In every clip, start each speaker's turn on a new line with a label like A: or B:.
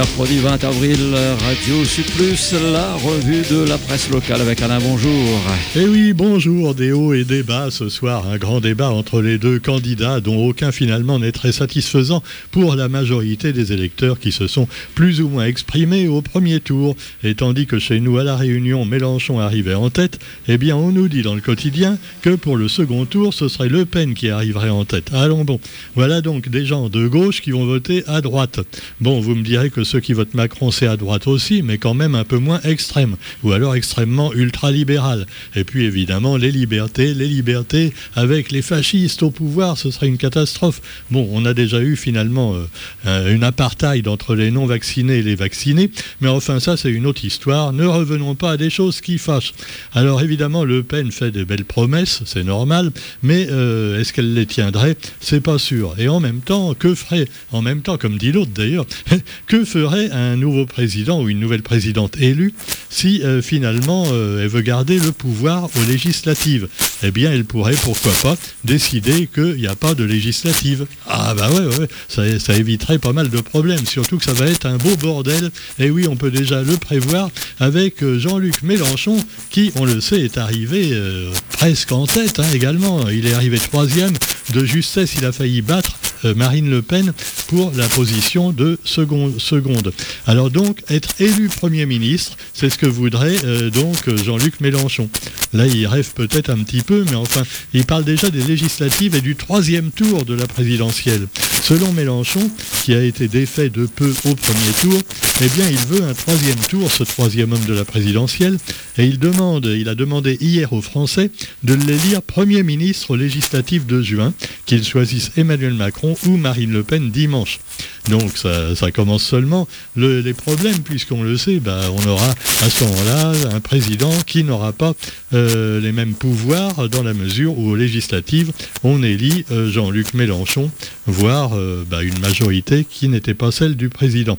A: Mercredi 20 avril, Radio Sud Plus, la revue de la presse locale avec Alain Bonjour.
B: Eh oui, bonjour, des hauts et des bas ce soir. Un grand débat entre les deux candidats dont aucun finalement n'est très satisfaisant pour la majorité des électeurs qui se sont plus ou moins exprimés au premier tour. Et tandis que chez nous, à La Réunion, Mélenchon arrivait en tête, eh bien on nous dit dans le quotidien que pour le second tour, ce serait Le Pen qui arriverait en tête. Allons bon. Voilà donc des gens de gauche qui vont voter à droite. Bon, vous me direz que ceux qui votent Macron, c'est à droite aussi, mais quand même un peu moins extrême, ou alors extrêmement ultra-libéral. Et puis évidemment, les libertés, les libertés avec les fascistes au pouvoir, ce serait une catastrophe. Bon, on a déjà eu finalement euh, une apartheid entre les non-vaccinés et les vaccinés, mais enfin ça c'est une autre histoire. Ne revenons pas à des choses qui fâchent. Alors évidemment, Le Pen fait de belles promesses, c'est normal, mais euh, est-ce qu'elle les tiendrait? C'est pas sûr. Et en même temps, que ferait, en même temps, comme dit l'autre d'ailleurs, que ferait un nouveau président ou une nouvelle présidente élue si euh, finalement euh, elle veut garder le pouvoir aux législatives Eh bien, elle pourrait, pourquoi pas, décider qu'il n'y a pas de législative. Ah bah ouais, ouais, ça, éviterait pas mal de problèmes, surtout que ça va être un beau bordel. Et oui, on peut déjà le prévoir avec euh, Jean-Luc Mélenchon, qui, on le sait, est arrivé presque en tête hein, également. Il est arrivé troisième. De justesse, il a failli battre Marine Le Pen pour la position de seconde seconde. Alors donc, être élu Premier ministre, c'est ce que voudrait euh, donc Jean-Luc Mélenchon. Là, il rêve peut-être un petit peu, mais enfin, il parle déjà des législatives et du troisième tour de la présidentielle. Selon Mélenchon, qui a été défait de peu au premier tour, eh bien, il veut un troisième tour, ce troisième homme de la présidentielle, et il demande, il a demandé hier aux Français de l'élire Premier ministre législatif de juin, qu'ils choisissent Emmanuel Macron ou Marine Le Pen dimanche. Donc ça, commence seulement les problèmes, puisqu'on le sait, bah, on aura à ce moment-là un président qui n'aura pas euh, les mêmes pouvoirs dans la mesure où aux législatives, on élit euh, Jean-Luc Mélenchon, voire euh, bah, une majorité qui n'était pas celle du président.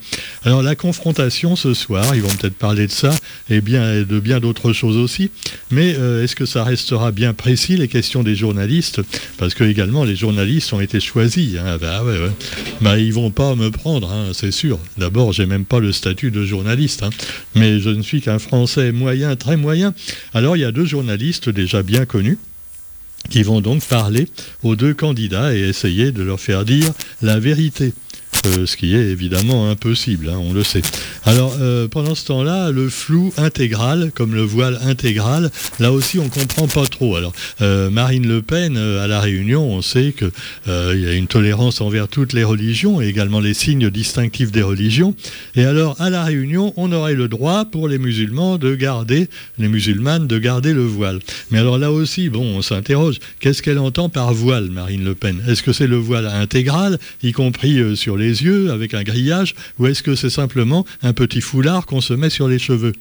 B: Confrontation ce soir, ils vont peut-être parler de ça et bien de bien d'autres choses aussi, mais est-ce que ça restera bien précis les questions des journalistes? Parce que également les journalistes ont été choisis. Hein. Bah, ouais, ouais. Bah, ils vont pas me prendre, hein, c'est sûr. D'abord, j'ai même pas le statut de journaliste, hein. mais je ne suis qu'un Français moyen, très moyen. Alors, il y a deux journalistes déjà bien connus qui vont donc parler aux deux candidats et essayer de leur faire dire la vérité. Ce qui est évidemment impossible, hein, on le sait. Alors, euh, pendant ce temps-là, le flou intégral, comme le voile intégral, là aussi, on comprend pas trop. Alors, euh, Marine Le Pen, à La Réunion, on sait qu'il y a une tolérance envers toutes les religions et également les signes distinctifs des religions. Et alors, à La Réunion, on aurait le droit pour les musulmans de garder, les musulmanes, de garder le voile. Mais alors là aussi, bon, on s'interroge, qu'est-ce qu'elle entend par voile, Marine Le Pen? Est-ce que c'est le voile intégral, y compris sur les yeux avec un grillage ou est-ce que c'est simplement un petit foulard qu'on se met sur les cheveux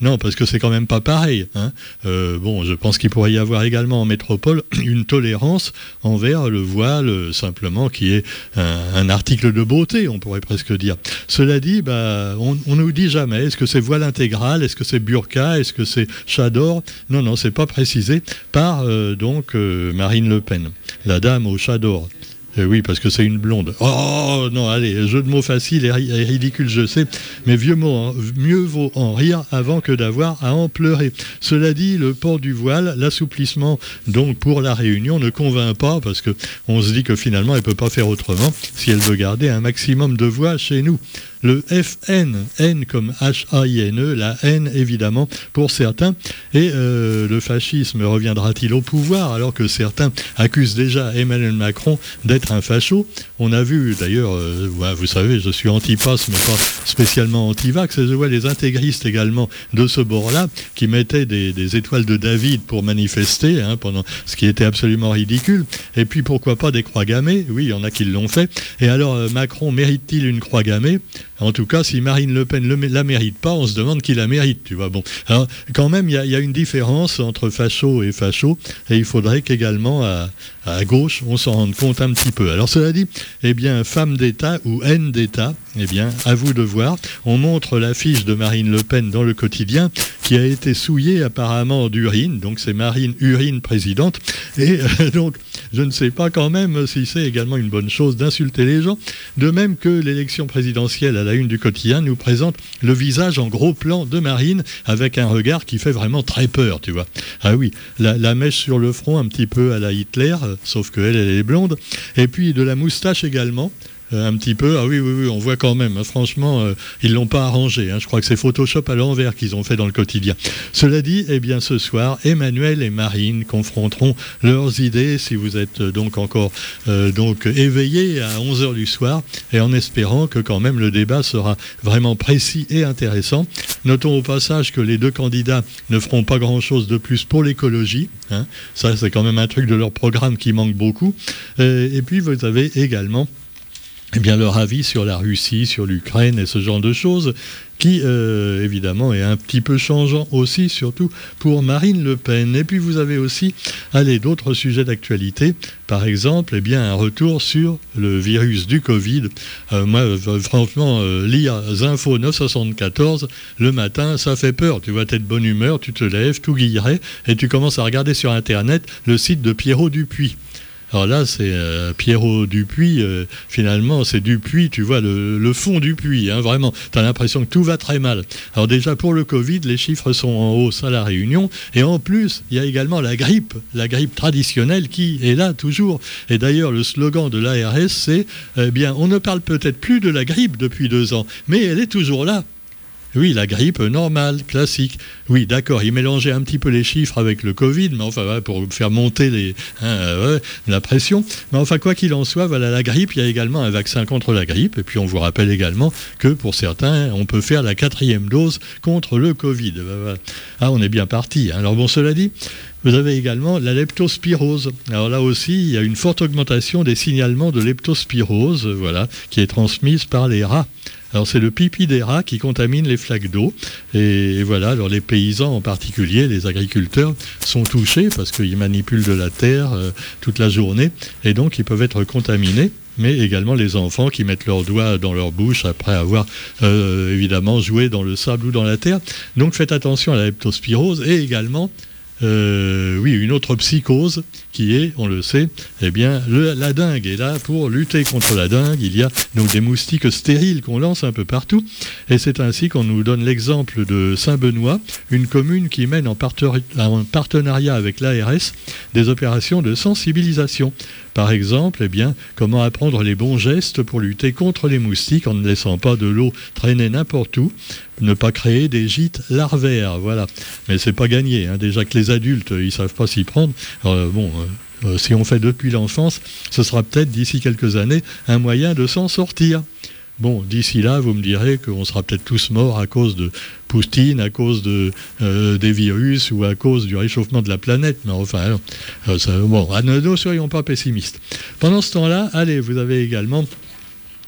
B: non, parce que c'est quand même pas pareil. Hein. Euh, bon, je pense qu'il pourrait y avoir également en métropole une tolérance envers le voile, simplement, qui est un, article de beauté, on pourrait presque dire. Cela dit, bah, on, ne nous dit jamais, est-ce que c'est voile intégral, est-ce que c'est burqa, est-ce que c'est chador? Non, non, c'est pas précisé par euh, donc euh, Marine Le Pen, la dame au chador. Eh oui, parce que c'est une blonde. Oh non, allez, jeu de mots facile et, ridicule, je sais, mais vieux mot, mieux vaut en rire avant que d'avoir à en pleurer. Cela dit, le port du voile, l'assouplissement donc pour la Réunion ne convainc pas parce que on se dit que finalement elle peut pas faire autrement si elle veut garder un maximum de voix chez nous le FN, N comme H-A-I-N-E, la haine évidemment pour certains. Et euh, le fascisme reviendra-t-il au pouvoir alors que certains accusent déjà Emmanuel Macron d'être un facho? On a vu d'ailleurs, euh, vous savez, je suis anti-pass mais pas spécialement anti-vax, et je vois les intégristes également de ce bord-là qui mettaient des, étoiles de David pour manifester, hein, pendant ce qui était absolument ridicule. Et puis pourquoi pas des croix gammées? Oui, il y en a qui l'ont fait. Et alors euh, Macron mérite-t-il une croix gammée? En tout cas, si Marine Le Pen ne la mérite pas, on se demande qui la mérite, tu vois. Bon, alors, quand même, il y, a une différence entre facho et facho, et il faudrait qu'également à, gauche, on s'en rende compte un petit peu. Alors, cela dit, eh bien, femme d'État ou haine d'État, Eh bien, à vous de voir. On montre l'affiche de Marine Le Pen dans le quotidien qui a été souillée apparemment d'urine. Donc c'est Marine Urine présidente. Et euh, donc, je ne sais pas quand même si c'est également une bonne chose d'insulter les gens. De même que l'élection présidentielle à la une du quotidien nous présente le visage en gros plan de Marine avec un regard qui fait vraiment très peur, tu vois. Ah oui, la, mèche sur le front un petit peu à la Hitler, sauf qu'elle, elle est blonde. Et puis de la moustache également. Euh, un petit peu. Ah oui, oui, oui, on voit quand même. Hein. franchement, ils euh, ils l'ont pas arrangé. Hein. je crois que c'est Photoshop à l'envers qu'ils ont fait dans le quotidien. Cela dit, eh bien, ce soir, Emmanuel et Marine confronteront leurs idées. Si vous êtes euh, donc encore donc éveillé à 11 h du soir, et en espérant que quand même le débat sera vraiment précis et intéressant. Notons au passage que les deux candidats ne feront pas grand-chose de plus pour l'écologie. Hein. Ça, c'est quand même un truc de leur programme qui manque beaucoup. et puis, vous avez également eh bien, leur avis sur la Russie, sur l'Ukraine et ce genre de choses, qui euh, évidemment est un petit peu changeant aussi, surtout pour Marine Le Pen. Et puis vous avez aussi, allez, d'autres sujets d'actualité, par exemple, eh bien, un retour sur le virus du Covid. Euh, moi, euh, franchement, lire Zinfo 974 le matin, ça fait peur. Tu vois, t'es de bonne humeur, tu te lèves, tout guilleret, et tu commences à regarder sur Internet le site de Pierrot Dupuis. Alors là, c'est euh, Pierrot Dupuis, euh, finalement, c'est Dupuis, tu vois, le, fond du puits, hein, vraiment. Tu as l'impression que tout va très mal. Alors déjà, pour le Covid, les chiffres sont en hausse à la Réunion. Et en plus, il y a également la grippe, la grippe traditionnelle qui est là toujours. Et d'ailleurs, le slogan de l'ARS, c'est, eh bien, on ne parle peut-être plus de la grippe depuis deux ans, mais elle est toujours là. Oui, la grippe normale, classique. Oui, d'accord, il mélangeait un petit peu les chiffres avec le Covid, mais enfin, pour faire monter hein, la pression. Mais enfin, quoi qu'il en soit, voilà, la grippe, il y a également un vaccin contre la grippe. Et puis, on vous rappelle également que pour certains, on peut faire la quatrième dose contre le Covid. Ah, on est bien parti. Hein. Alors, bon, cela dit, vous avez également la leptospirose. Alors là aussi, il y a une forte augmentation des signalements de leptospirose, voilà, qui est transmise par les rats. Alors c'est le pipi des rats qui contamine les flaques d'eau. Et, voilà, alors les paysans en particulier, les agriculteurs, sont touchés parce qu'ils manipulent de la terre euh, toute la journée et donc ils peuvent être contaminés mais également les enfants qui mettent leurs doigts dans leur bouche après avoir euh, évidemment joué dans le sable ou dans la terre. Donc faites attention à la leptospirose et également euh, oui, une autre psychose qui est, on le sait, eh bien, la dingue. Et là, pour lutter contre la dingue, il y a donc des moustiques stériles qu'on lance un peu partout. Et c'est ainsi qu'on nous donne l'exemple de Saint-Benoît, une commune qui mène en, partenariat avec l'ARS des opérations de sensibilisation. Par exemple, eh bien, comment apprendre les bons gestes pour lutter contre les moustiques en ne laissant pas de l'eau traîner n'importe où, ne pas créer des gîtes larvaires, voilà. Mais c'est pas gagné, hein. déjà que les adultes, ils savent pas s'y prendre. bon, euh, euh, si on fait depuis l'enfance, ce sera peut-être d'ici quelques années un moyen de s'en sortir. Bon, d'ici là, vous me direz qu'on sera peut-être tous morts à cause de Poutine, à cause euh, des virus ou à cause du réchauffement de la planète. Mais enfin, bon, ah, ne soyons pas pessimistes. Pendant ce temps-là, allez, vous avez également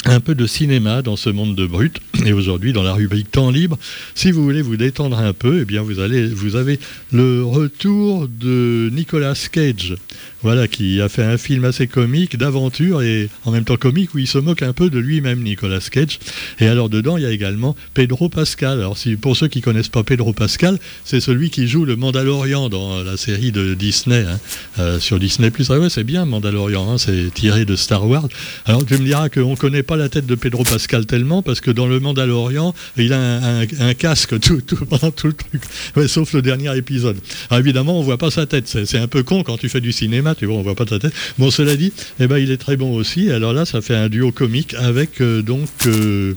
B: un peu de cinéma dans ce monde de brut. Et aujourd'hui, dans la rubrique temps libre, si vous voulez vous détendre un peu, eh bien vous, allez, vous avez le retour de Nicolas Cage voilà, qui a fait un film assez comique, d'aventure et en même temps comique, où il se moque un peu de lui-même, Nicolas Cage. Et alors dedans, il y a également Pedro Pascal. Alors si, pour ceux qui connaissent pas Pedro Pascal, c'est celui qui joue le Mandalorian dans la série de Disney, hein, euh, sur Disney+. Ah ouais, c'est bien Mandalorian, hein, c'est tiré de Star Wars. Alors tu me diras qu'on connaît pas la tête de Pedro Pascal tellement, parce que dans le Mandalorian, il a un, casque tout, tout, pendant tout le truc, sauf le dernier épisode. Alors évidemment, on voit pas sa tête, c'est un peu con quand tu fais du cinéma tu voit pas ta tête. Bon, cela dit, eh ben, il est très bon aussi. Alors là, ça fait un duo comique avec euh, donc euh,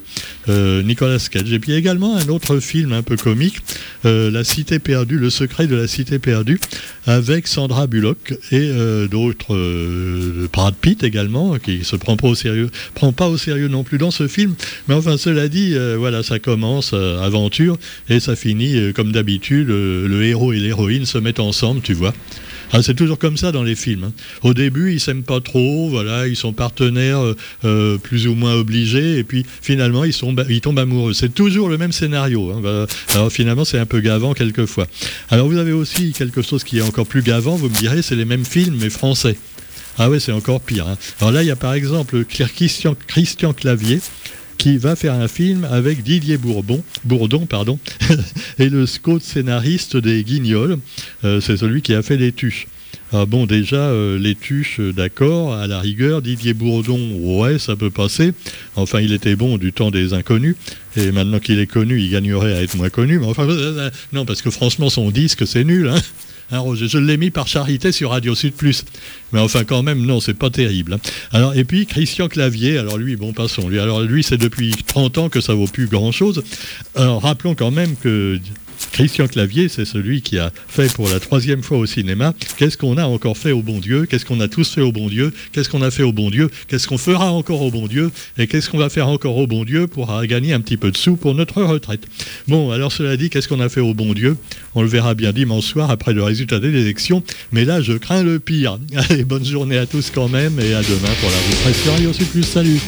B: euh, Nicolas Cage. Et puis également un autre film un peu comique, La Cité perdue, Le secret de la Cité perdue, avec Sandra Bullock et d'autres, Brad Pitt également, qui se prend pas au sérieux, prend pas au sérieux non plus dans ce film. Mais enfin, cela dit, voilà, ça commence aventure et ça finit comme d'habitude. le héros et l'héroïne se mettent ensemble, tu vois. Ah, c'est toujours comme ça dans les films. Hein. Au début, ils s'aiment pas trop, voilà, ils sont partenaires euh, euh, plus ou moins obligés, et puis finalement, ils, tombent amoureux. C'est toujours le même scénario. Hein. Alors finalement, c'est un peu gavant quelquefois. Alors vous avez aussi quelque chose qui est encore plus gavant, vous me direz, c'est les mêmes films, mais français. Ah ouais, c'est encore pire. Hein. Alors là, il y a par exemple Christian Clavier qui va faire un film avec Didier Bourbon, Bourdon pardon, et le scénariste des Guignols. Euh, c'est celui qui a fait les. Ah bon, déjà, euh, euh, d'accord, à la rigueur. Didier Bourdon, ouais, ça peut passer. Enfin, il était bon du temps des inconnus. Et maintenant qu'il est connu, il gagnerait à être moins connu. Enfin, non, parce que franchement, son disque, c'est nul. Hein Hein. Je l'ai mis par charité sur Radio Sud Plus. Mais enfin, quand même, non, c'est pas terrible. Hein. Alors, et puis, Christian Clavier, alors lui, bon, passons. Lui, alors lui, c'est depuis 30 ans que ça vaut plus grand-chose. Alors, rappelons quand même que Christian Clavier, c'est celui qui a fait pour la troisième fois au cinéma. Qu'est-ce qu'on a encore fait au bon Dieu? Qu'est-ce qu'on a tous fait au bon Dieu? Qu'est-ce qu'on a fait au bon Dieu? Qu'est-ce qu'on fera encore au bon Dieu? Et qu'est-ce qu'on va faire encore au bon Dieu pour gagner un petit peu de sous pour notre retraite? Bon, alors cela dit, qu'est-ce qu'on a fait au bon Dieu? On le verra bien dimanche soir après le résultat des élections. Mais là, je crains le pire. Allez, bonne journée à tous quand même et à demain pour la retraite sur Plus. Salut